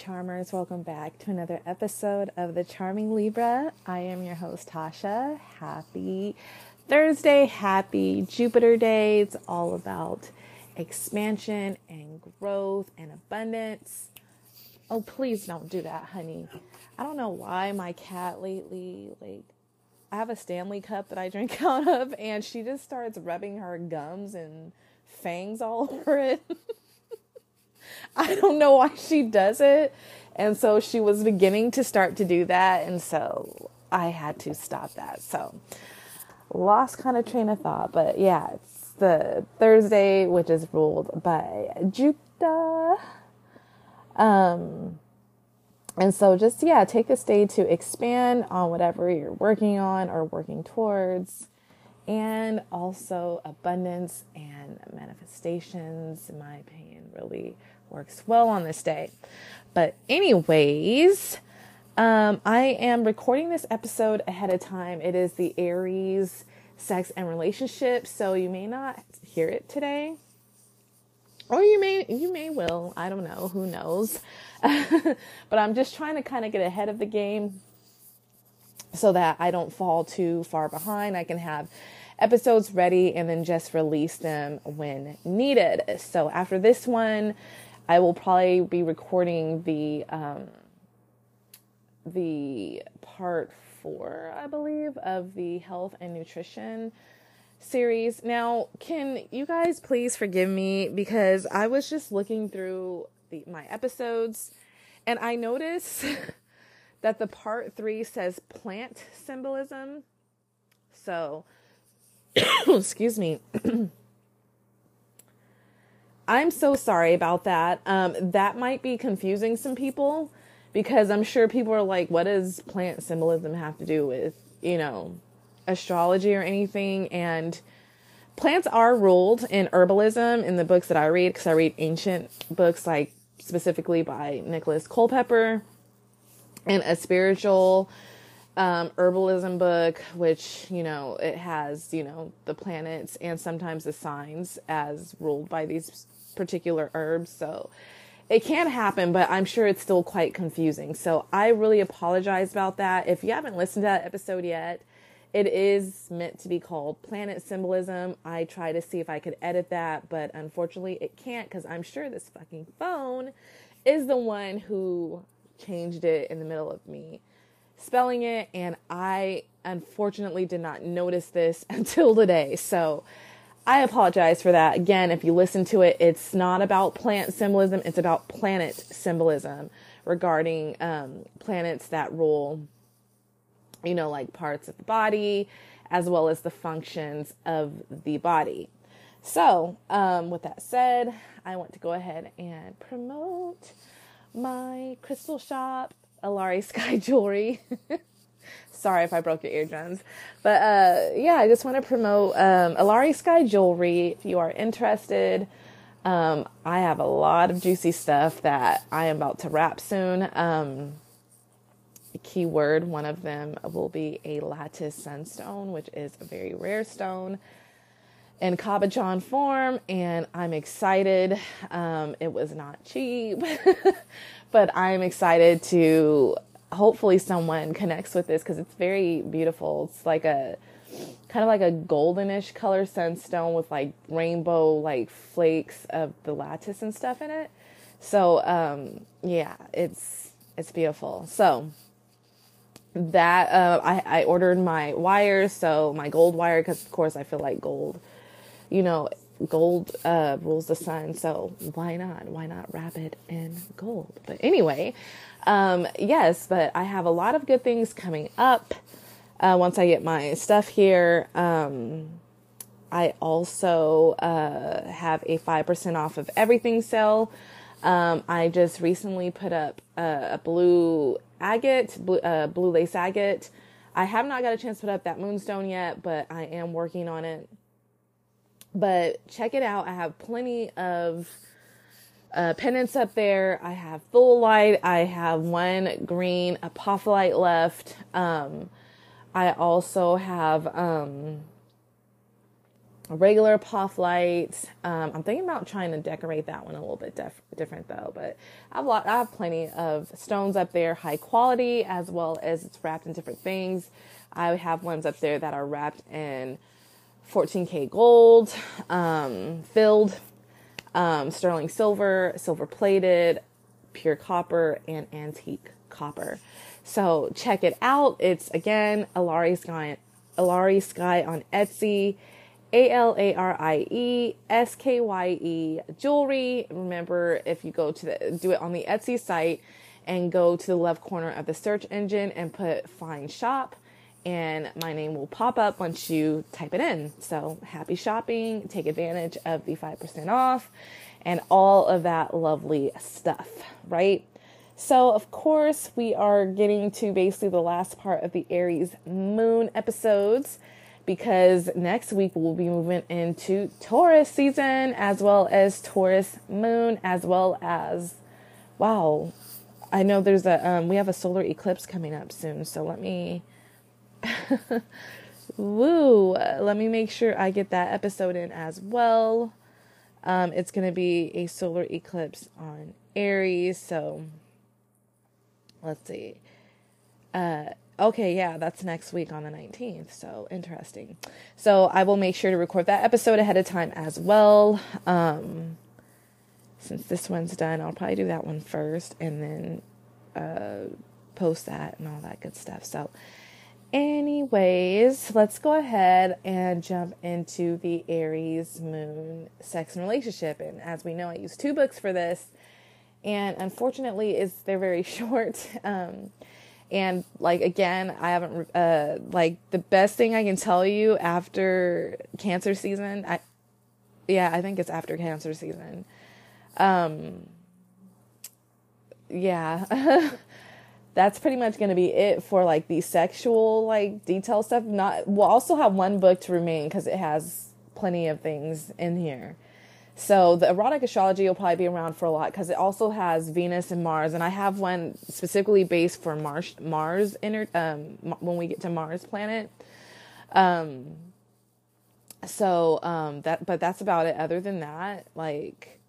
Charmers. Welcome back to another episode of The Charming Libra. I am your host, Tasha. Happy Thursday, happy Jupiter Day. It's all about expansion and growth and abundance. Oh, please don't do that, honey. I don't know why my cat lately, like, I have a Stanley cup that I drink out of, and she just starts rubbing her gums and fangs all over it. I don't know why she does it. And so she was beginning to start to do that. And so I had to stop that. So lost kind of train of thought. But yeah, it's the Thursday, which is ruled by Jupiter. Um, and so just, yeah, take this day to expand on whatever you're working on or working towards. And also abundance and manifestations, in my opinion, really works well on this day. But, anyways, um, I am recording this episode ahead of time. It is the Aries sex and relationship, so you may not hear it today. Or you may you may will. I don't know, who knows. but I'm just trying to kind of get ahead of the game so that I don't fall too far behind. I can have episodes ready and then just release them when needed. So after this one, I will probably be recording the um, the part four, I believe, of the health and nutrition series. Now, can you guys please forgive me because I was just looking through the, my episodes and I noticed that the part three says plant symbolism. So, excuse me. I'm so sorry about that. Um, that might be confusing some people because I'm sure people are like, what does plant symbolism have to do with, you know, astrology or anything? And plants are ruled in herbalism in the books that I read because I read ancient books, like specifically by Nicholas Culpeper and a spiritual um, herbalism book, which, you know, it has, you know, the planets and sometimes the signs as ruled by these particular herbs. So it can happen, but I'm sure it's still quite confusing. So I really apologize about that. If you haven't listened to that episode yet, it is meant to be called Planet Symbolism. I try to see if I could edit that, but unfortunately it can't because I'm sure this fucking phone is the one who changed it in the middle of me spelling it, and I unfortunately did not notice this until today. So I apologize for that. Again, if you listen to it, it's not about plant symbolism, it's about planet symbolism regarding um, planets that rule, you know, like parts of the body as well as the functions of the body. So, um, with that said, I want to go ahead and promote my crystal shop, Alarie Skye Jewelry. Sorry if I broke your eardrums. But uh, yeah, I just want to promote um, Alarie Skye Jewelry. If you are interested, um, I have a lot of juicy stuff that I am about to wrap soon. Um, keyword, one of them will be a lattice sunstone, which is a very rare stone in cabochon form, and I'm excited. Um, it was not cheap, but I'm excited to hopefully someone connects with this because it's very beautiful. It's like a kind of like a goldenish color sunstone with like rainbow like flakes of the lattice and stuff in it. So um, yeah, it's it's beautiful. So that uh, I I ordered my wires, so my gold wire because of course I feel like gold, you know, gold uh, rules the sun. So why not? Why not wrap it in gold? But anyway, um, yes, but I have a lot of good things coming up. Uh, once I get my stuff here, um, I also uh, have a 5% off of everything sale. Um, I just recently put up a, a blue agate, blue, uh, blue lace agate. I have not got a chance to put up that moonstone yet, but I am working on it. But check it out. I have plenty of uh, pendants up there. I have fulite. I have one green apophyllite left. Um, I also have um, regular apophyllite. Um, I'm thinking about trying to decorate that one a little bit def- different though. But I have, lot, I have plenty of stones up there, high quality, as well as it's wrapped in different things. I have ones up there that are wrapped in 14K gold, um, filled, um, sterling silver, silver plated, pure copper, and antique copper. So check it out. It's again Alarie Skye, Alarie Skye on Etsy. A L A R I E S K Y E jewelry. Remember, if you go to the do it on the Etsy site and go to the left corner of the search engine and put find shop, and my name will pop up once you type it in. So happy shopping, take advantage of the 5% off and all of that lovely stuff, right? So, of course, we are getting to basically the last part of the Aries moon episodes because next week we'll be moving into Taurus season as well as Taurus moon, as well as wow. I know there's a um, we have a solar eclipse coming up soon, so let me woo, let me make sure I get that episode in as well. Um, it's going to be a solar eclipse on Aries, so let's see. Uh, okay, yeah, that's next week on the 19th. So interesting. So I will make sure to record that episode ahead of time as well. Um, since this one's done, I'll probably do that one first and then uh, post that and all that good stuff. So, anyways, let's go ahead and jump into the Aries moon sex and relationship. And as we know, I use two books for this. And unfortunately is they're very short. Um, and like again i haven't uh, like the best thing i can tell you after cancer season i yeah i think it's after cancer season. Um yeah that's pretty much going to be it for like the sexual like detail stuff not we'll also have one book to remain because it has plenty of things in here so the erotic astrology will probably be around for a lot because it also has Venus and Mars, and I have one specifically based for Mars. Mars inner um, when we get to Mars planet. Um. So um that, but that's about it. Other than that, like,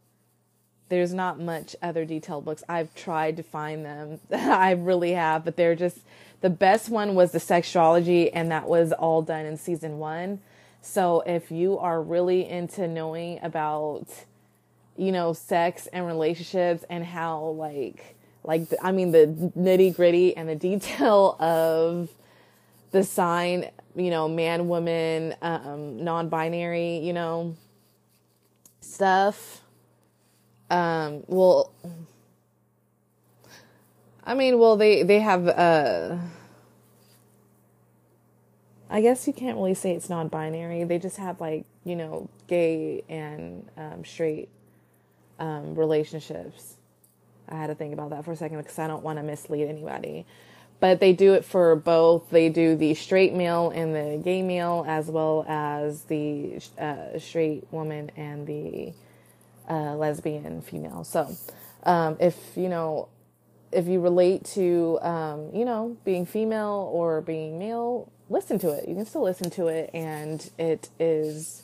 there's not much other detailed books. I've tried to find them. I really have, but they're just the best one was the Sextrology, and that was all done in season one so if you are really into knowing about, you know, sex and relationships and how like like the, I mean the nitty gritty and the detail of the sign, you know, man, woman, um, non-binary, you know, stuff. Um, well, I mean, well, they they have uh I guess you can't really say it's non binary. They just have, like, you know, gay and um, straight um, relationships. I had to think about that for a second because I don't want to mislead anybody. But they do it for both. They do the straight male and the gay male, as well as the uh, straight woman and the lesbian female. So, um, if you know, if you relate to, um, you know, being female or being male, listen to it. You can still listen to it, and it is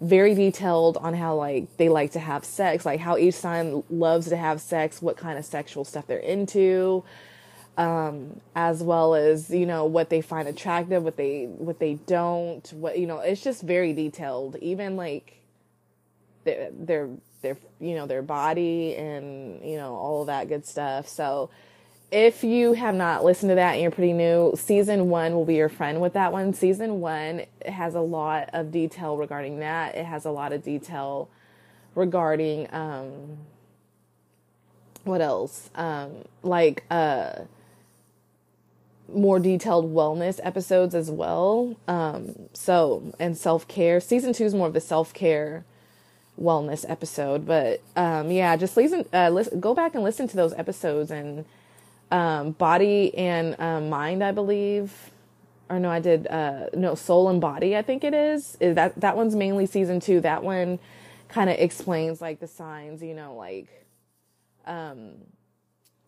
very detailed on how like they like to have sex, like how each sign loves to have sex, what kind of sexual stuff they're into. um, as well as you know what they find attractive, what they what they don't, what you know. It's just very detailed. Even like their their their you know their body and you know all of that good stuff. So if you have not listened to that and you're pretty new, season one will be your friend with that one. Season one has a lot of detail regarding that. It has a lot of detail regarding um, what else? Um, like uh, more detailed wellness episodes as well. Um, so and self care. Season two is more of the self care wellness episode, but um, yeah, just listen, uh, listen, go back and listen to those episodes and um, body and um, mind, I believe. Or no, I did uh, no soul and body. I think it is. Is that that one's mainly season two. That one kind of explains like the signs, you know, like um,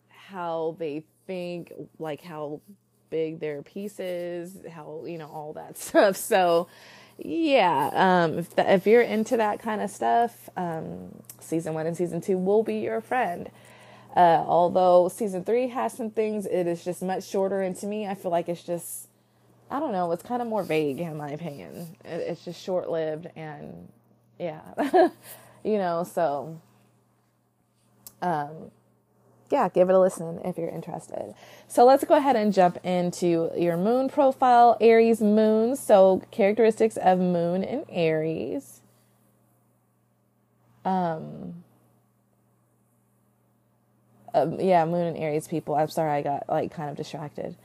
how they think, like how big their piece is, how you know all that stuff. So yeah, um, if if you're into that kind of stuff, um, season one and season two will be your friend. Uh, although season three has some things, it is just much shorter, and to me, I feel like it's just, I don't know, it's kind of more vague in my opinion. It, it's just short lived, and yeah, you know, so um, yeah, give it a listen if you're interested. So let's go ahead and jump into your moon profile, Aries moon. So characteristics of moon in Aries. Um, um, yeah, moon and Aries people. I'm sorry, I got like kind of distracted.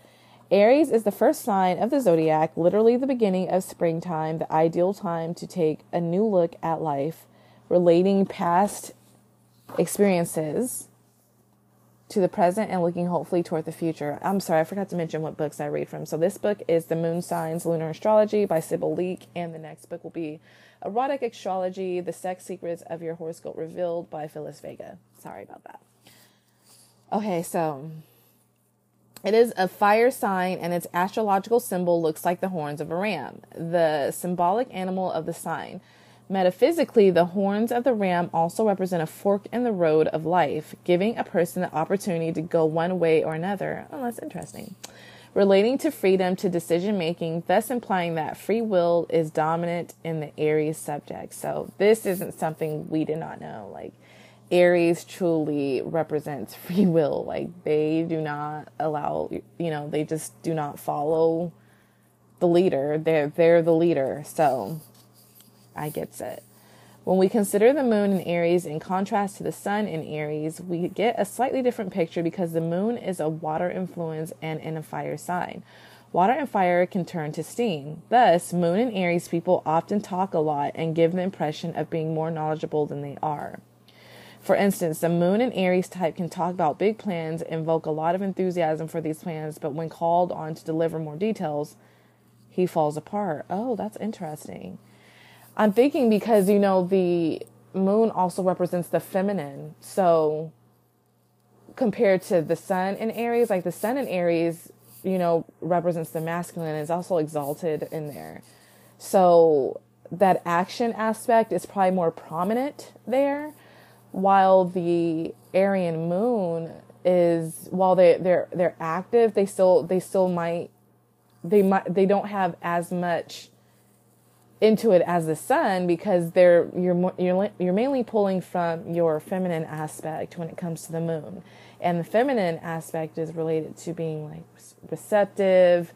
Aries is the first sign of the zodiac, literally the beginning of springtime, the ideal time to take a new look at life, relating past experiences to the present and looking hopefully toward the future. I'm sorry, I forgot to mention what books I read from. So this book is The Moon Signs Lunar Astrology by Sybil Leek, and the next book will be Erotic Astrology: The Sex Secrets of Your Horoscope Revealed by Phyllis Vega. Sorry about that. Okay, so it is a fire sign and its astrological symbol looks like the horns of a ram, the symbolic animal of the sign. Metaphysically, the horns of the ram also represent a fork in the road of life, giving a person the opportunity to go one way or another. Oh, that's interesting. Relating to freedom to decision making, thus implying that free will is dominant in the Aries subject. So, this isn't something we did not know. Like, Aries truly represents free will. Like, they do not allow, you know, they just do not follow the leader. They're, they're the leader. So, I gets it. When we consider the moon in Aries in contrast to the sun in Aries, we get a slightly different picture because the moon is a water influence and in a fire sign. Water and fire can turn to steam. Thus, moon and Aries people often talk a lot and give the impression of being more knowledgeable than they are. For instance, the moon and Aries type can talk about big plans, invoke a lot of enthusiasm for these plans, but when called on to deliver more details, he falls apart. Oh, that's interesting. I'm thinking because, you know, the moon also represents the feminine. So compared to the sun in Aries, like the sun in Aries, you know, represents the masculine and is also exalted in there. So that action aspect is probably more prominent there, while the Arian moon is while they they're they're active, they still they still might they might they don't have as much into it as the sun because they're you're you're you're mainly pulling from your feminine aspect when it comes to the moon, and the feminine aspect is related to being like receptive,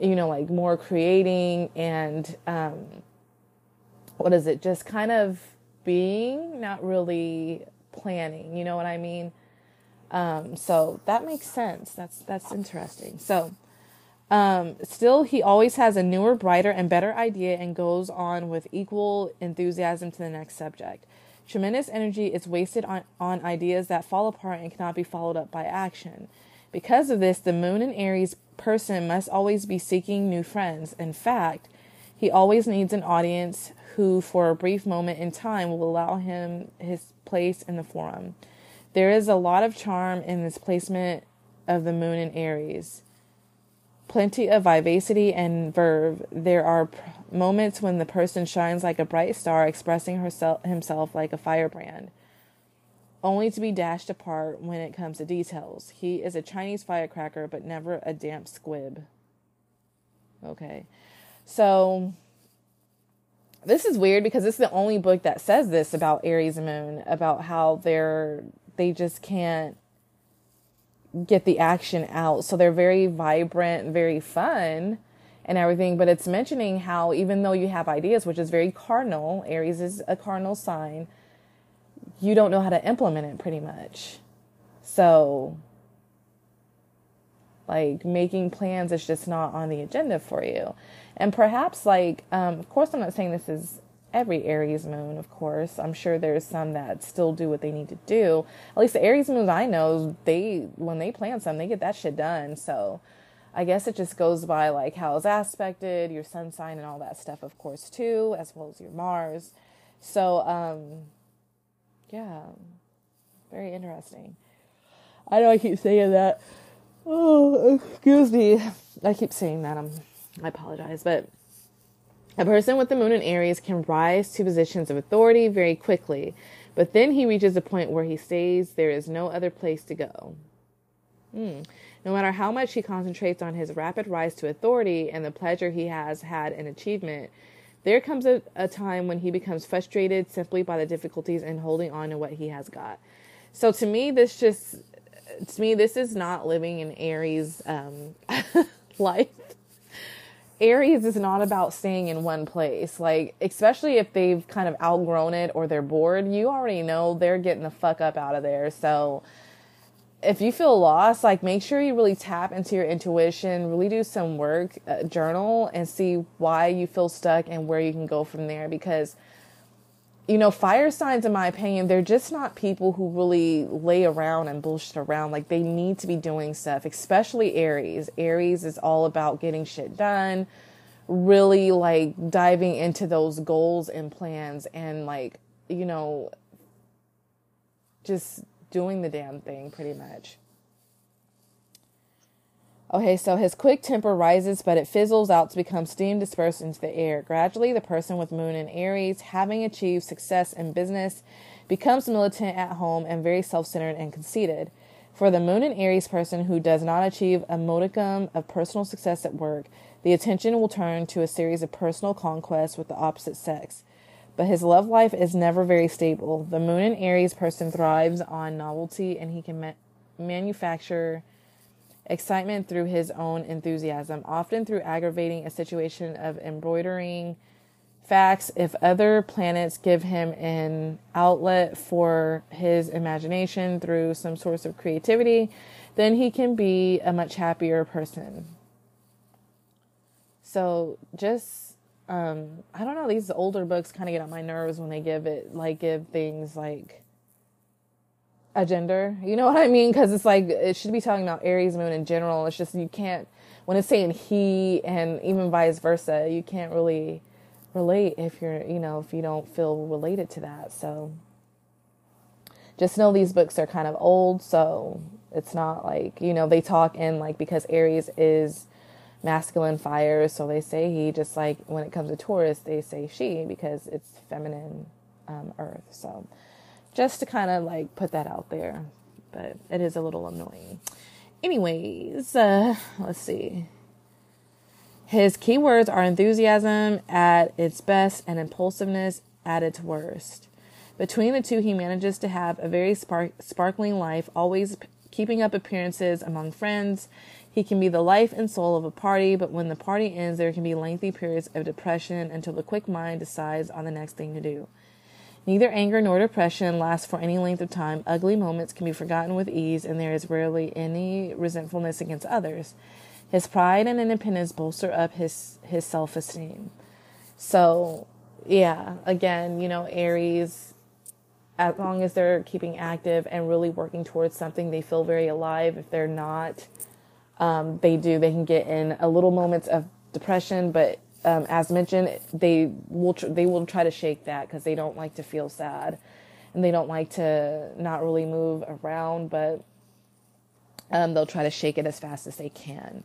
you know, like more creating and um, what is it? Just kind of being, not really planning. You know what I mean? Um, so that makes sense. That's that's interesting. So um, still, he always has a newer, brighter, and better idea and goes on with equal enthusiasm to the next subject. Tremendous energy is wasted on, on ideas that fall apart and cannot be followed up by action. Because of this, the moon in Aries person must always be seeking new friends. In fact, he always needs an audience who, for a brief moment in time, will allow him his place in the forum. There is a lot of charm in this placement of the moon in Aries plenty of vivacity and verve. There are moments when the person shines like a bright star, expressing herself himself like a firebrand. only to be dashed apart when it comes to details. He is a Chinese firecracker, but never a damp squib. Okay. So this is weird because this is the only book that says this about Aries moon, about how they're they just can't get the action out. So they're very vibrant, very fun and everything, but it's mentioning how even though you have ideas, which is very cardinal, Aries is a cardinal sign, you don't know how to implement it pretty much. So, like, making plans is just not on the agenda for you. And perhaps, like, um, of course, I'm not saying this is every Aries moon, of course. I'm sure there's some that still do what they need to do. At least the Aries moons I know, they, when they plan something, they get that shit done. So, I guess it just goes by like how it's aspected, your sun sign, and all that stuff, of course, too, as well as your Mars. So, um, yeah, very interesting. I know I keep saying that. Oh, excuse me. I keep saying that. I'm, I apologize, but a person with the moon in Aries can rise to positions of authority very quickly, but then he reaches a point where he stays. There is no other place to go. Hmm. No matter how much he concentrates on his rapid rise to authority and the pleasure he has had in achievement, there comes a, a time when he becomes frustrated simply by the difficulties in holding on to what he has got. So to me, this just, to me, this is not living in Aries um, life. Aries is not about staying in one place. Like, especially if they've kind of outgrown it or they're bored, you already know they're getting the fuck up out of there. So, if you feel lost, like make sure you really tap into your intuition, really do some work, uh, journal, and see why you feel stuck and where you can go from there. Because, you know, fire signs, in my opinion, they're just not people who really lay around and bullshit around. Like they need to be doing stuff, especially Aries. Aries is all about getting shit done, really like diving into those goals and plans and like, you know, just doing the damn thing pretty much. Okay, so his quick temper rises, but it fizzles out to become steam dispersed into the air. Gradually, the person with moon in Aries, having achieved success in business, becomes militant at home and very self centered and conceited. For the moon in Aries person who does not achieve a modicum of personal success at work, the attention will turn to a series of personal conquests with the opposite sex but his love life is never very stable. The moon in Aries person thrives on novelty and he can ma- manufacture excitement through his own enthusiasm, often through aggravating a situation of embroidering facts. If other planets give him an outlet for his imagination through some source of creativity, then he can be a much happier person. So just um, I don't know. These older books kind of get on my nerves when they give it like give things like a gender. You know what I mean? Because it's like it should be talking about Aries moon in general. It's just you can't when it's saying he and even vice versa. You can't really relate if you're you know if you don't feel related to that. So just know these books are kind of old. So it's not like you know they talk in like because Aries is masculine fire, so they say he. Just like when it comes to Taurus, they say she because it's feminine um, earth. So just to kind of like put that out there, but it is a little annoying. Anyways, uh, let's see. His keywords are enthusiasm at its best and impulsiveness at its worst. Between the two, he manages to have a very spark- sparkling life, always p- keeping up appearances among friends he can be the life and soul of a party, but when the party ends, there can be lengthy periods of depression until the quick mind decides on the next thing to do. Neither anger nor depression lasts for any length of time. Ugly moments can be forgotten with ease, and there is rarely any resentfulness against others. His pride and independence bolster up his, his self esteem. So, yeah, again, you know, Aries, as long as they're keeping active and really working towards something, they feel very alive. If they're not, um, they do. They can get in a little moments of depression, but um, as mentioned, they will tr- they will try to shake that because they don't like to feel sad, and they don't like to not really move around. But um, they'll try to shake it as fast as they can.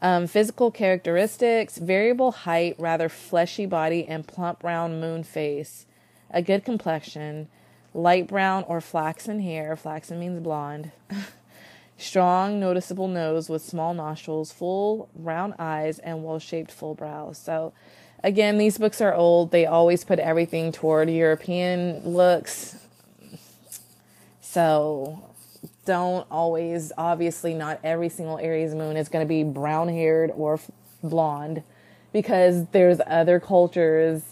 Um, physical characteristics: variable height, rather fleshy body, and plump round moon face, a good complexion, light brown or flaxen hair. Flaxen means blonde. Strong, noticeable nose with small nostrils, full round eyes, and well shaped full brows. So, again, these books are old. They always put everything toward European looks. So, don't always, obviously, not every single Aries moon is going to be brown haired or blonde because there's other cultures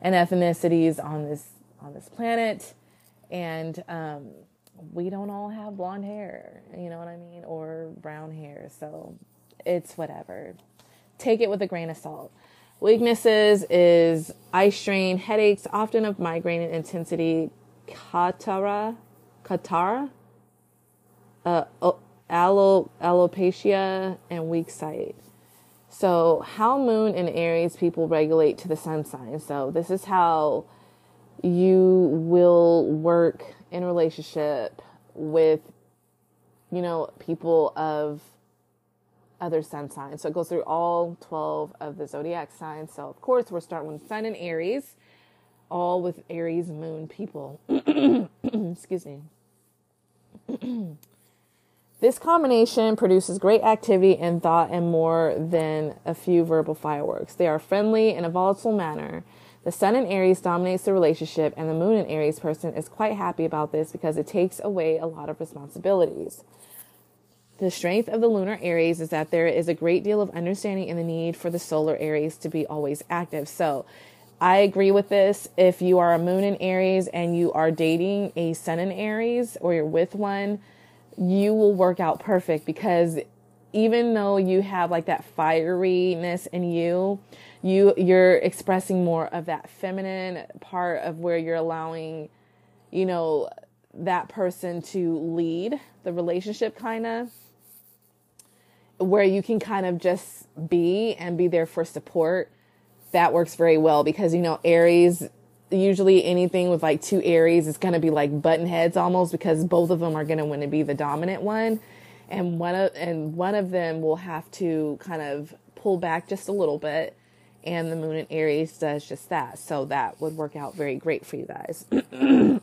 and ethnicities on this on this planet and um, we don't all have blonde hair, you know what I mean, or brown hair. So it's whatever. Take it with a grain of salt. Weaknesses is eye strain, headaches, often of migraine and intensity, katara, katara, uh, alo, alopecia, and weak sight. So, how moon and Aries people regulate to the sun sign. So, this is how you will work in relationship with, you know, people of other sun signs. So it goes through all 12 of the zodiac signs. So, of course, we're starting with Sun and Aries, all with Aries moon people. Excuse me. this combination produces great activity and thought and more than a few verbal fireworks. They are friendly in a volatile manner the sun in Aries dominates the relationship, and the moon in Aries person is quite happy about this because it takes away a lot of responsibilities. The strength of the lunar Aries is that there is a great deal of understanding and the need for the solar Aries to be always active. So, I agree with this. If you are a moon in Aries and you are dating a sun in Aries or you're with one, you will work out perfect because even though you have like that fieriness in you, you you're expressing more of that feminine part of where you're allowing you know that person to lead the relationship kind of where you can kind of just be and be there for support. That works very well because you know aries usually anything with like two aries is going to be like button heads almost because both of them are going to want to be the dominant one. And one of and one of them will have to kind of pull back just a little bit and the moon in Aries does just that. So that would work out very great for you guys.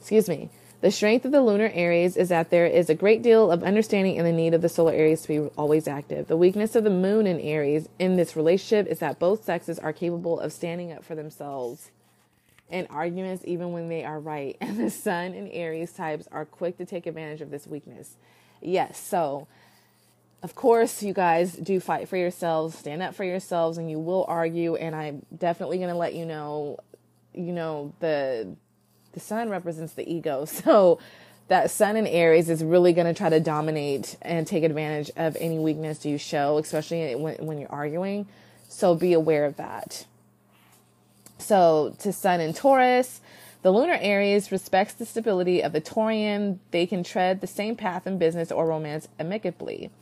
Excuse me. The strength of the lunar Aries is that there is a great deal of understanding and the need of the solar Aries to be always active. The weakness of the moon in Aries in this relationship is that both sexes are capable of standing up for themselves in arguments even when they are right. And the sun and Aries types are quick to take advantage of this weakness. Yes, so of course, you guys do fight for yourselves, stand up for yourselves, and you will argue. And I'm definitely going to let you know, you know, the the sun represents the ego, so that sun in Aries is really going to try to dominate and take advantage of any weakness you show, especially when when you're arguing. So be aware of that. So to sun in Taurus. The lunar Aries respects the stability of the Taurian. They can tread the same path in business or romance amicably.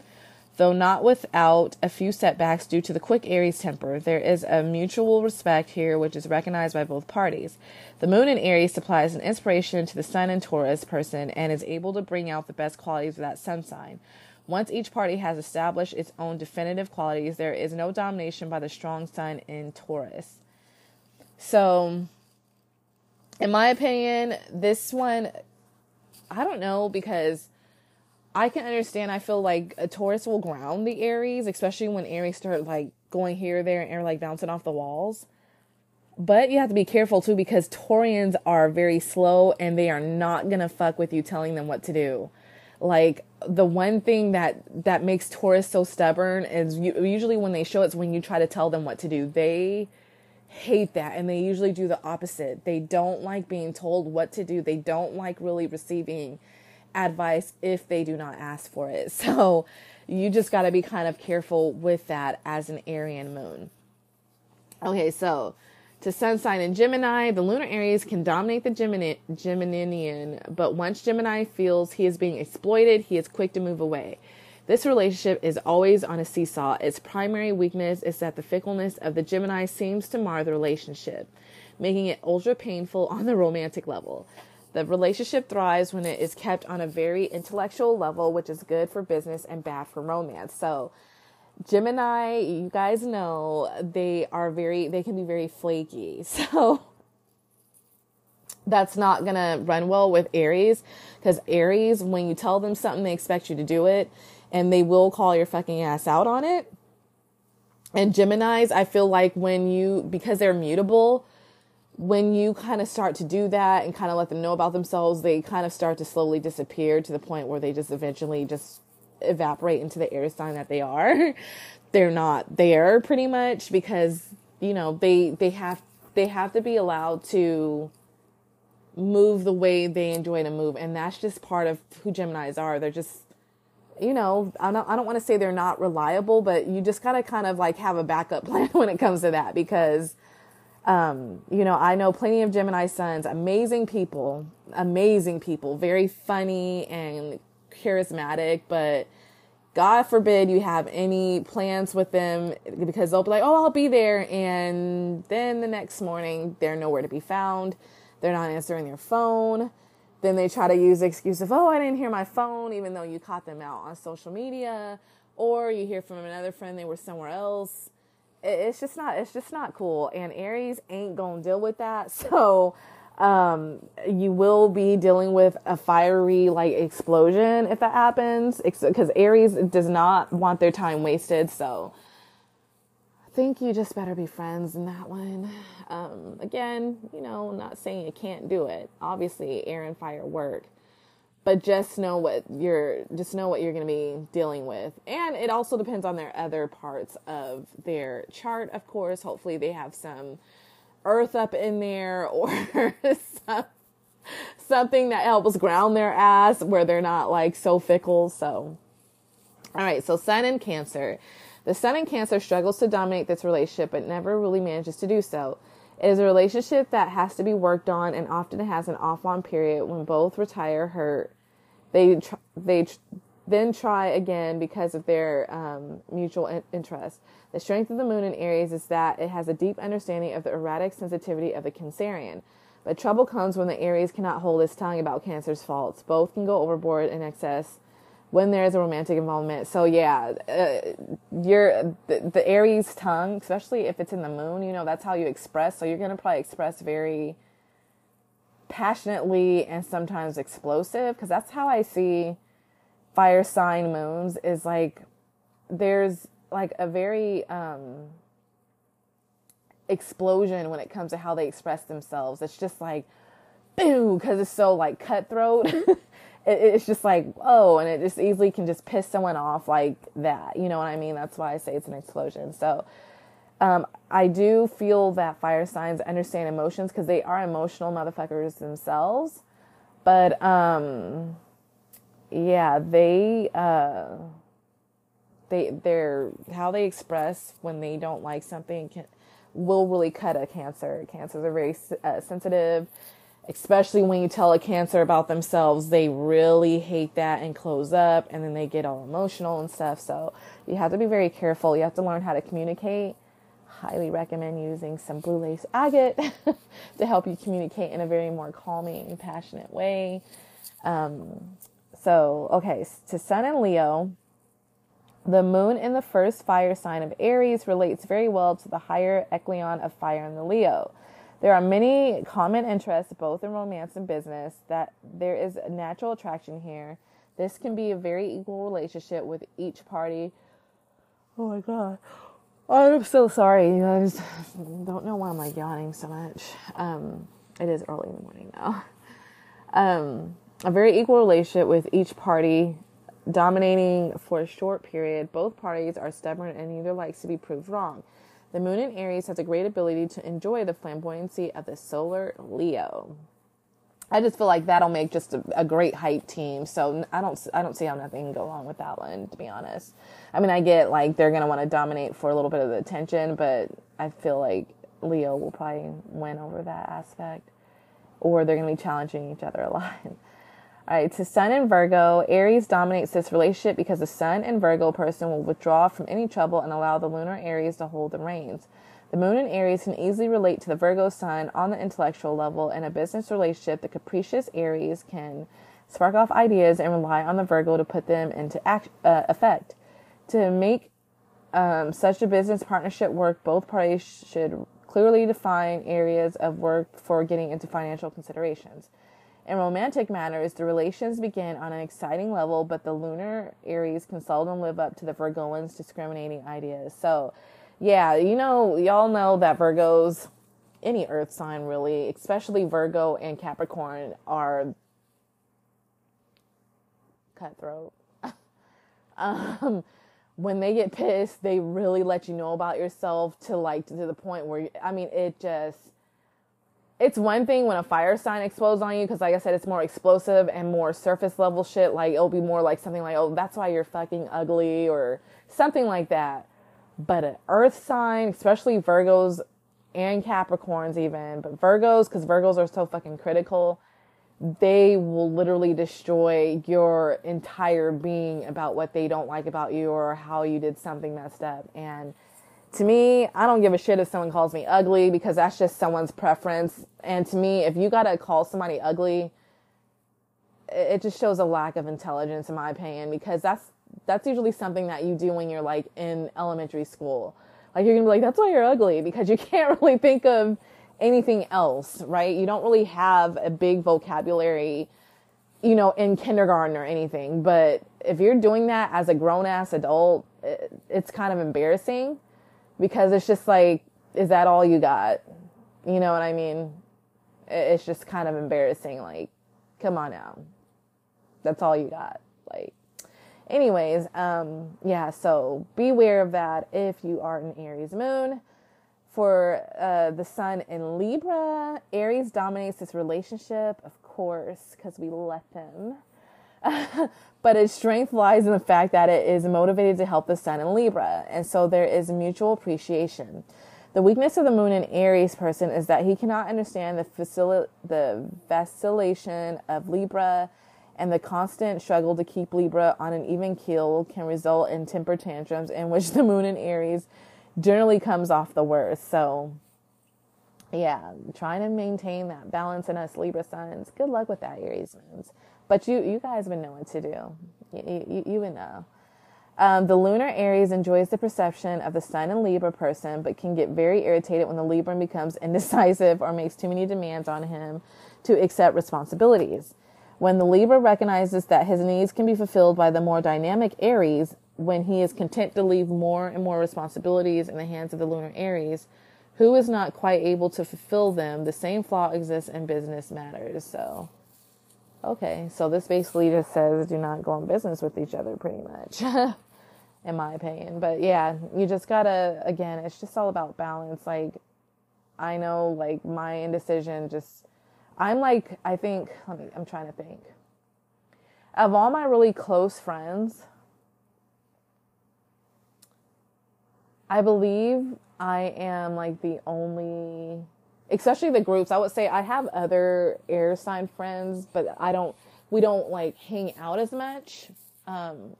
Though not without a few setbacks due to the quick Aries temper, there is a mutual respect here which is recognized by both parties. The moon in Aries supplies an inspiration to the sun and Taurus person and is able to bring out the best qualities of that sun sign. Once each party has established its own definitive qualities, there is no domination by the strong sun in Taurus. So, in my opinion, this one, I don't know because I can understand. I feel like a Taurus will ground the Aries, especially when Aries start like going here, there, and like bouncing off the walls. But you have to be careful too because Taurians are very slow and they are not gonna fuck with you telling them what to do. Like the one thing that that makes Taurus so stubborn is you, usually when they show it's when you try to tell them what to do. They hate that and they usually do the opposite. They don't like being told what to do. They don't like really receiving advice if they do not ask for it. So you just got to be kind of careful with that as an Arian moon. Okay, so to sun sign in Gemini, the lunar Aries can dominate the Gemini, Geminian, but once Gemini feels he is being exploited, he is quick to move away. This relationship is always on a seesaw. Its primary weakness is that the fickleness of the Gemini seems to mar the relationship, making it ultra painful on the romantic level. The relationship thrives when it is kept on a very intellectual level, which is good for business and bad for romance. So, Gemini, you guys know they are very, they can be very flaky. So, that's not gonna run well with Aries because Aries, when you tell them something, they expect you to do it and they will call your fucking ass out on it. And Geminis, I feel like when you, because they're mutable, when you kind of start to do that and kind of let them know about themselves, they kind of start to slowly disappear to the point where they just eventually just evaporate into the air sign that they are. They're not there pretty much because, you know, they, they have, they have to be allowed to move the way they enjoy to move. And that's just part of who Geminis are. They're just, you know, I don't, I don't want to say they're not reliable, but you just gotta kind of like have a backup plan when it comes to that because, um, you know, I know plenty of Gemini suns, amazing people, amazing people, very funny and charismatic, but God forbid you have any plans with them because they'll be like, oh, I'll be there. And then the next morning, they're nowhere to be found. They're not answering their phone. Then they try to use the excuse of, oh, I didn't hear my phone, even though you caught them out on social media. Or you hear from another friend they were somewhere else. It's just not, it's just not cool. And Aries ain't gonna deal with that. So, um, you will be dealing with a fiery like explosion if that happens because Aries does not want their time wasted. So, I think you just better be friends in that one. Um, again, you know, not saying you can't do it. Obviously, air and fire work, but just know what you're just know what you're going to be dealing with, and it also depends on their other parts of their chart. Of course, hopefully they have some earth up in there or some, something that helps ground their ass where they're not like so fickle. So, all right, so Sun in Cancer. The Sun in Cancer struggles to dominate this relationship, but never really manages to do so. It is a relationship that has to be worked on and often has an off on period when both retire hurt. They, tr- they tr- then try again because of their um, mutual in- interest. The strength of the moon in Aries is that it has a deep understanding of the erratic sensitivity of the Cancerian. But trouble comes when the Aries cannot hold its tongue about Cancer's faults. Both can go overboard in excess when there is a romantic involvement. So yeah, uh, your the, the, Aries tongue, especially if it's in the moon, you know that's how you express. So you're gonna probably express very passionately and sometimes explosive because that's how I see fire sign moons. Is like there's like a very um, explosion when it comes to how they express themselves. It's just like boom because it's so like cutthroat. it, it's just like oh and it just easily can just piss someone off like that you know what i mean? That's why i say it's an explosion. So um, i do feel that fire signs understand emotions because they are emotional motherfuckers themselves but um yeah they uh they they're how they express when they don't like something can will really cut a cancer. Cancers are very uh, sensitive especially when you tell a cancer about themselves they really hate that and close up and then they get all emotional and stuff. So you have to be very careful. You have to learn how to communicate. Highly recommend using some blue lace agate to help you communicate in a very more calming passionate way. Um, so okay to sun and leo the moon in the first fire sign of aries relates very well to the higher echelon of fire in the leo there are many common interests, both in romance and business, that there is a natural attraction here. This can be a very equal relationship with each party. Oh my god. I'm so sorry. You guys don't know why I'm like yawning so much. Um, it is early in the morning now. Um, a very equal relationship with each party dominating for a short period. Both parties are stubborn and neither likes to be proved wrong. The moon in Aries has a great ability to enjoy the flamboyancy of the solar Leo. I just feel like that'll make just a, a, great hype team. So I don't I don't see how nothing can go wrong with that one. To be honest, I mean I get like they're gonna want to dominate for a little bit of the attention, but I feel like Leo will probably win over that aspect, or they're gonna be challenging each other a lot. All right, to Sun and Virgo, Aries dominates this relationship because the Sun and Virgo person will withdraw from any trouble and allow the lunar Aries to hold the reins. The Moon in Aries can easily relate to the Virgo Sun on the intellectual level. In a business relationship, the capricious Aries can spark off ideas and rely on the Virgo to put them into act, uh, effect. To make um, such a business partnership work, both parties should clearly define areas of work for getting into financial considerations. In romantic matters, the relations begin on an exciting level, but the lunar Aries can seldom live up to the Virgoans' discriminating ideas. So, yeah, you know, y'all know that Virgos, any earth sign really, especially Virgo and Capricorn, are cutthroat. um, when they get pissed, they really let you know about yourself to like to the point where I mean, it just it's one thing when a fire sign explodes on you because like i said it's more explosive and more surface level shit like it'll be more like something like oh that's why you're fucking ugly or something like that. But an earth sign especially virgos and capricorns even but virgos because virgos are so fucking critical they will literally destroy your entire being about what they don't like about you or how you did something messed up. And to me, I don't give a shit if someone calls me ugly because that's just someone's preference. And to me, if you gotta call somebody ugly, it just shows a lack of intelligence, in my opinion, because that's that's usually something that you do when you're like in elementary school. Like you're gonna be like, that's why you're ugly because you can't really think of anything else, right? You don't really have a big vocabulary, you know, in kindergarten or anything. But if you're doing that as a grown ass adult, it's kind of embarrassing because it's just like, is that all you got? You know what I mean? It's just kind of embarrassing. Like, come on now. That's all you got. Like, anyways, um, yeah, so beware of that if you are an Aries moon. For uh, the sun in Libra, Aries dominates this relationship, of course, because we let them. but its strength lies in the fact that it is motivated to help the sun in Libra, and so there is mutual appreciation. The weakness of the moon in Aries person is that he cannot understand the, facil- the vacillation of Libra, and the constant struggle to keep Libra on an even keel can result in temper tantrums in which the moon in Aries generally comes off the worst. So, yeah, trying to maintain that balance in us Libra signs. Good luck with that, Aries moons. But you, you guys would know what to do. You, you, you would know. Um, the lunar Aries enjoys the perception of the sun and Libra person, but can get very irritated when the Libra becomes indecisive or makes too many demands on him to accept responsibilities. When the Libra recognizes that his needs can be fulfilled by the more dynamic Aries, when he is content to leave more and more responsibilities in the hands of the lunar Aries, who is not quite able to fulfill them, the same flaw exists in business matters. So, Okay, so this basically just says do not go in business with each other, pretty much, in my opinion. But yeah, you just gotta, again, it's just all about balance. Like, I know, like, my indecision just, I'm like, I think, let me, I'm trying to think. Of all my really close friends, I believe I am like the only especially the groups. I would say I have other air sign friends, but I don't, we don't like hang out as much. Um,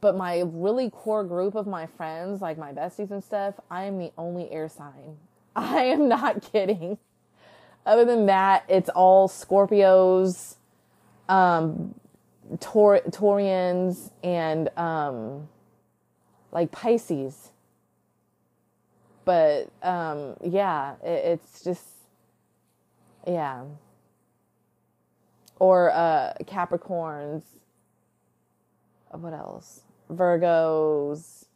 but my really core group of my friends, like my besties and stuff, I am the only air sign. I am not kidding. Other than that, it's all Scorpios, um, Tor- Taurians, and um, like Pisces but um, yeah, it, it's just yeah. Or uh, Capricorns. What else? Virgos.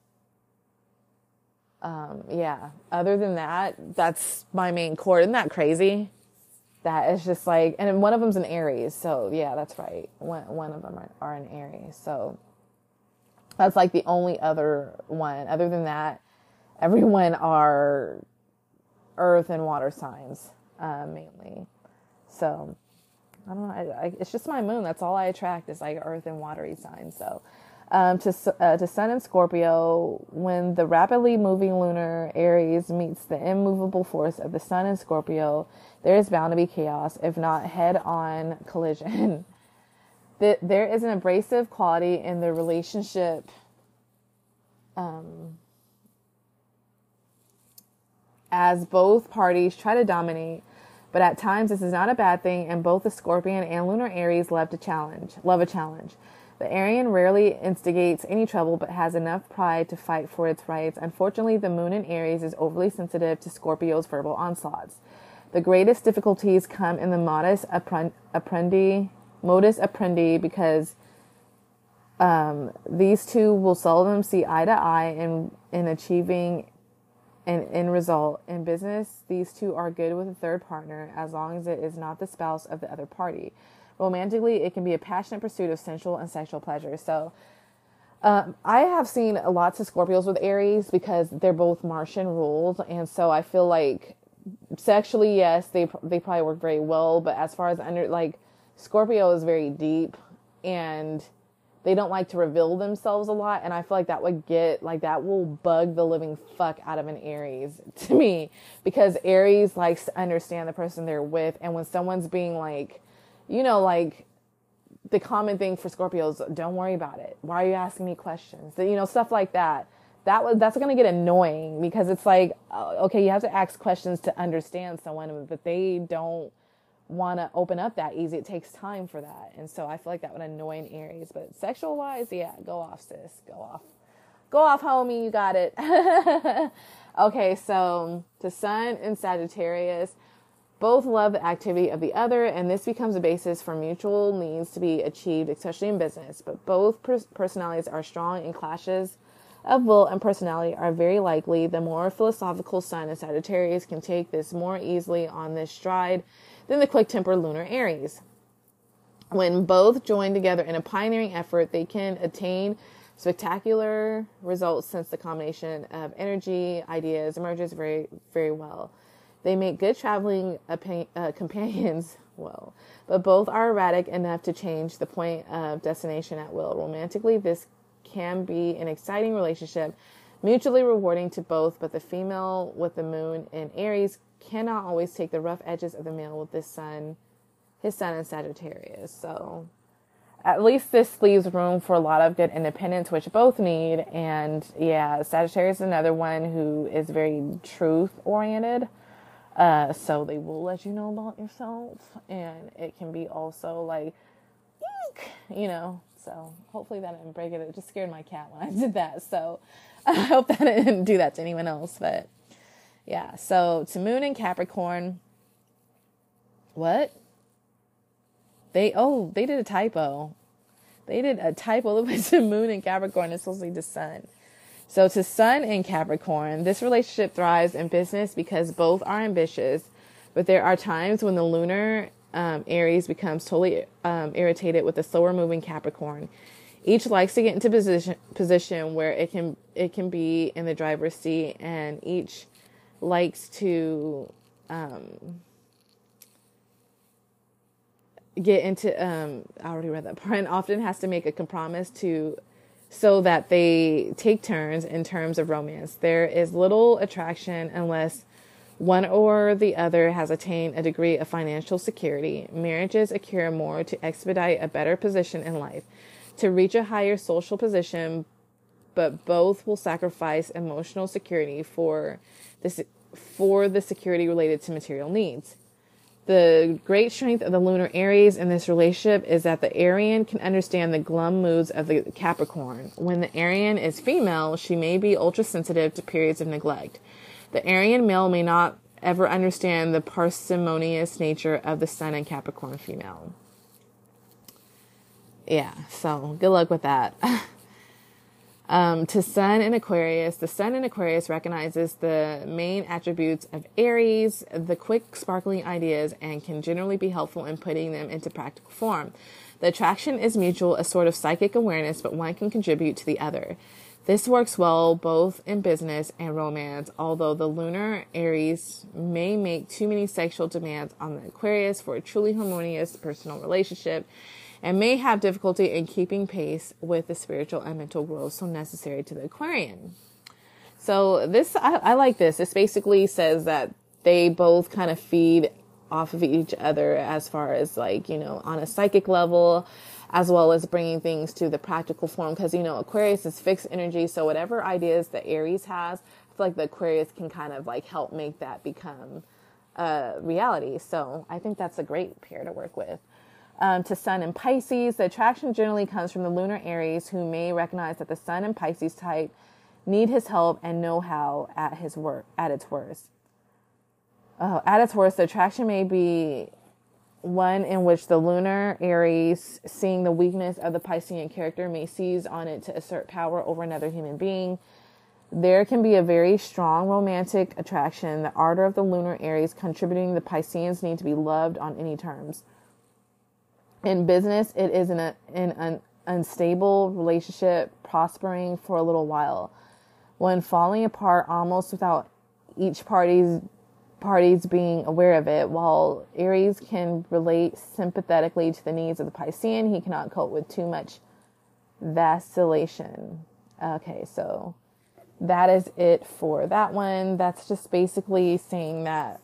Um, yeah. Other than that, that's my main core. Isn't that crazy? That is just like, and one of them's an Aries. So yeah, that's right. One one of them are, are an Aries. So that's like the only other one. Other than that, everyone are earth and water signs uh, mainly. So I don't know. I, I, it's just my moon. That's all I attract is like earth and watery signs. So um, to uh, to Sun and Scorpio, when the rapidly moving lunar Aries meets the immovable force of the Sun and Scorpio, there is bound to be chaos, if not head-on collision. there is an abrasive quality in the relationship. Um, as both parties try to dominate, but at times this is not a bad thing, and both the Scorpion and Lunar Aries love to challenge, love a challenge. The Arian rarely instigates any trouble but has enough pride to fight for its rights. Unfortunately, the moon in Aries is overly sensitive to Scorpio's verbal onslaughts. The greatest difficulties come in the modus apprendi, modus apprendi because um, these two will seldom see eye to eye in, in achieving an end result. In business, these two are good with a third partner as long as it is not the spouse of the other party. Romantically, it can be a passionate pursuit of sensual and sexual pleasure. So, um, I have seen lots of Scorpios with Aries because they're both Martian ruled, and so I feel like sexually, yes, they they probably work very well. But as far as under like Scorpio is very deep, and they don't like to reveal themselves a lot, and I feel like that would get like that will bug the living fuck out of an Aries to me because Aries likes to understand the person they're with, and when someone's being like you know, like the common thing for Scorpios, don't worry about it. Why are you asking me questions? You know, stuff like that. That was that's going to get annoying because it's like, uh, okay, you have to ask questions to understand someone, but they don't want to open up that easy. It takes time for that, and so I feel like that would annoy an Aries. But sexual wise, yeah, go off, sis, go off, go off, homie, you got it. okay, so to Sun and Sagittarius both love the activity of the other, and this becomes a basis for mutual needs to be achieved, especially in business. But both pers- personalities are strong, and clashes of will and personality are very likely. The more philosophical Sun and Sagittarius can take this more easily on this stride than the quick tempered lunar Aries. When both join together in a pioneering effort, they can attain spectacular results since the combination of energy, ideas emerges very, very well. They make good traveling uh, companions, well, but both are erratic enough to change the point of destination at will. Romantically, this can be an exciting relationship, mutually rewarding to both, but the female with the moon in Aries cannot always take the rough edges of the male with this sun, his sun in Sagittarius. So, at least this leaves room for a lot of good independence, which both need. And yeah, Sagittarius is another one who is very truth oriented. Uh, so they will let you know about yourself, and it can be also like, you know. So hopefully that didn't break it. It just scared my cat when I did that. So I hope that didn't do that to anyone else. But yeah, so to Moon and Capricorn. What? They oh they did a typo. They did a typo. Look to Moon and Capricorn. It's supposed to be the Sun. So to Sun and Capricorn, this relationship thrives in business because both are ambitious, but there are times when the lunar um, Aries becomes totally um, irritated with the slower moving Capricorn. Each likes to get into position position where it can it can be in the driver's seat, and each likes to um, get into. Um, I already read that part, and often has to make a compromise to so that they take turns in terms of romance. There is little attraction unless one or the other has attained a degree of financial security. Marriages occur more to expedite a better position in life, to reach a higher social position, but both will sacrifice emotional security for this for the security related to material needs. The great strength of the lunar Aries in this relationship is that the Arian can understand the glum moods of the Capricorn. When the Arian is female, she may be ultra sensitive to periods of neglect. The Arian male may not ever understand the parsimonious nature of the Sun and Capricorn female. Yeah, so good luck with that. Um, to Sun in Aquarius, the Sun in Aquarius recognizes the main attributes of Aries, the quick, sparkling ideas, and can generally be helpful in putting them into practical form. The attraction is mutual, a sort of psychic awareness, but one can contribute to the other. This works well both in business and romance, although the lunar Aries may make too many sexual demands on the Aquarius for a truly harmonious personal relationship and may have difficulty in keeping pace with the spiritual and mental growth so necessary to the Aquarian. So this, I, I like this. This basically says that they both kind of feed off of each other as far as like, you know, on a psychic level, as well as bringing things to the practical form. Cause, you know, Aquarius is fixed energy. So whatever ideas that Aries has, I feel like the Aquarius can kind of like help make that become a reality. So I think that's a great pair to work with. Um, to Sun and Pisces. The attraction generally comes from the lunar Aries, who may recognize that the Sun and Pisces type need his help and know how at his work at its worst. Oh, at its worst, the attraction may be one in which the lunar Aries, seeing the weakness of the Piscean character, may seize on it to assert power over another human being. There can be a very strong romantic attraction, the ardor of the lunar Aries contributing the Pisceans need to be loved on any terms. In business, it is in, a, in an unstable relationship, prospering for a little while. When falling apart almost without each party's parties being aware of it. While Aries can relate sympathetically to the needs of the Piscean, he cannot cope with too much vacillation. Okay, so that is it for that one. That's just basically saying that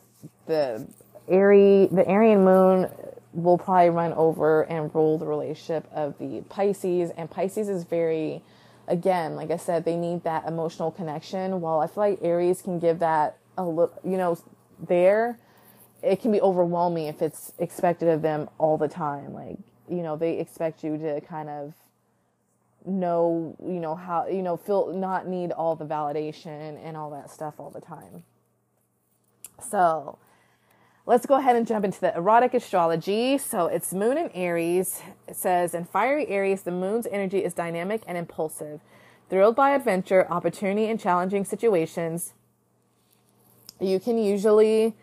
the Aries, the Arian moon will probably run over and rule the relationship of the Pisces. And Pisces is very, again, like I said, they need that emotional connection. While I feel like Aries can give that a little, you know, there, it can be overwhelming if it's expected of them all the time. Like, you know, they expect you to kind of know, you know, how, you know, feel not need all the validation and all that stuff all the time. So, let's go ahead and jump into the erotic astrology. So, it's moon in Aries. It says, in fiery Aries, the moon's energy is dynamic and impulsive. Thrilled by adventure, opportunity, and challenging situations, you can usually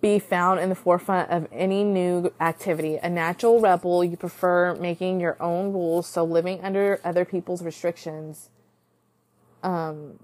be found in the forefront of any new activity. A natural rebel, you prefer making your own rules, so living under other people's restrictions. Um,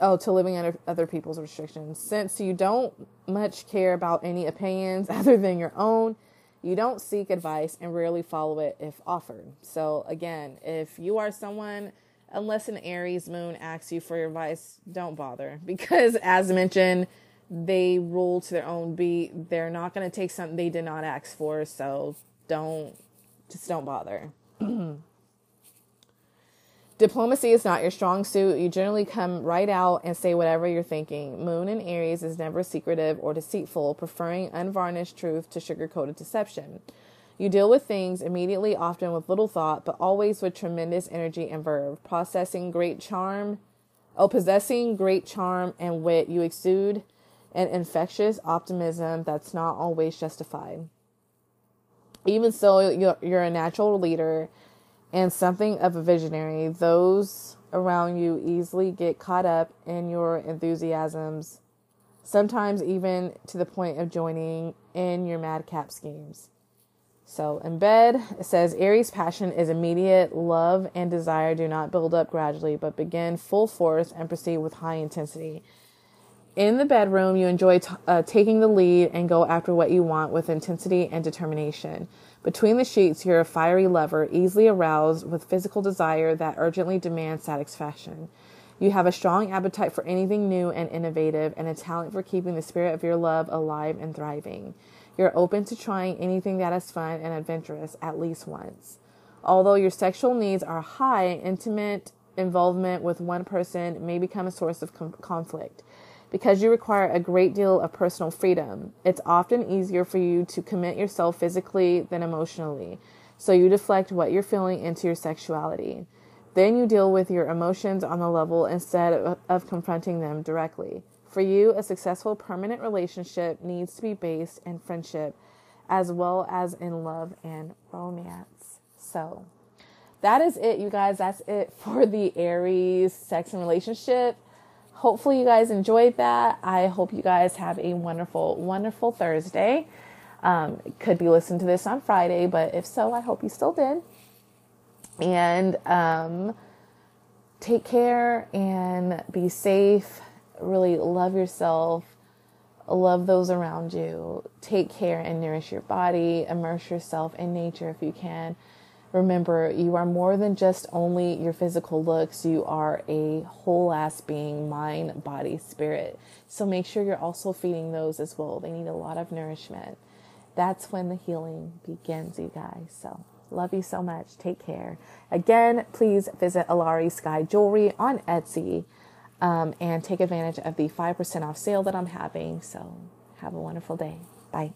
oh, to living under other people's restrictions. Since you don't much care about any opinions other than your own, you don't seek advice and rarely follow it if offered. So, again, if you are someone unless an Aries moon asks you for your advice, don't bother. Because as mentioned, they rule to their own beat. They're not going to take something they did not ask for. So don't, just don't bother. Diplomacy is not your strong suit. You generally come right out and say whatever you're thinking. Moon in Aries is never secretive or deceitful, preferring unvarnished truth to sugar coated deception. You deal with things immediately, often with little thought, but always with tremendous energy and verve. Processing great charm, oh, possessing great charm and wit, you exude an infectious optimism that's not always justified. Even so, you're, you're a natural leader and something of a visionary. Those around you easily get caught up in your enthusiasms, sometimes even to the point of joining in your madcap schemes. So in bed, it says Aries passion is immediate. Love and desire do not build up gradually, but begin full force and proceed with high intensity. In the bedroom, you enjoy t- uh, taking the lead and go after what you want with intensity and determination. Between the sheets, you're a fiery lover, easily aroused with physical desire that urgently demands satisfaction. You have a strong appetite for anything new and innovative and a talent for keeping the spirit of your love alive and thriving. You're open to trying anything that is fun and adventurous at least once. Although your sexual needs are high, intimate involvement with one person may become a source of com- conflict. Because you require a great deal of personal freedom, it's often easier for you to commit yourself physically than emotionally. So you deflect what you're feeling into your sexuality. Then you deal with your emotions on the level instead of, confronting them directly. For you, a successful permanent relationship needs to be based in friendship as well as in love and romance. So, that is it, you guys. That's it for the Aries sex and relationship. Hopefully, you guys enjoyed that. I hope you guys have a wonderful, wonderful Thursday. Um, could be listening to this on Friday, but if so, I hope you still did. And um, take care and be safe really love yourself, love those around you, take care and nourish your body, immerse yourself in nature if you can. Remember, you are more than just only your physical looks. You are a whole ass being, mind, body, spirit. So make sure you're also feeding those as well. They need a lot of nourishment. That's when the healing begins, you guys. So love you so much. Take care. Again, please visit Alarie Skye Jewelry on Etsy um, and take advantage of the 5% off sale that I'm having. So have a wonderful day. Bye.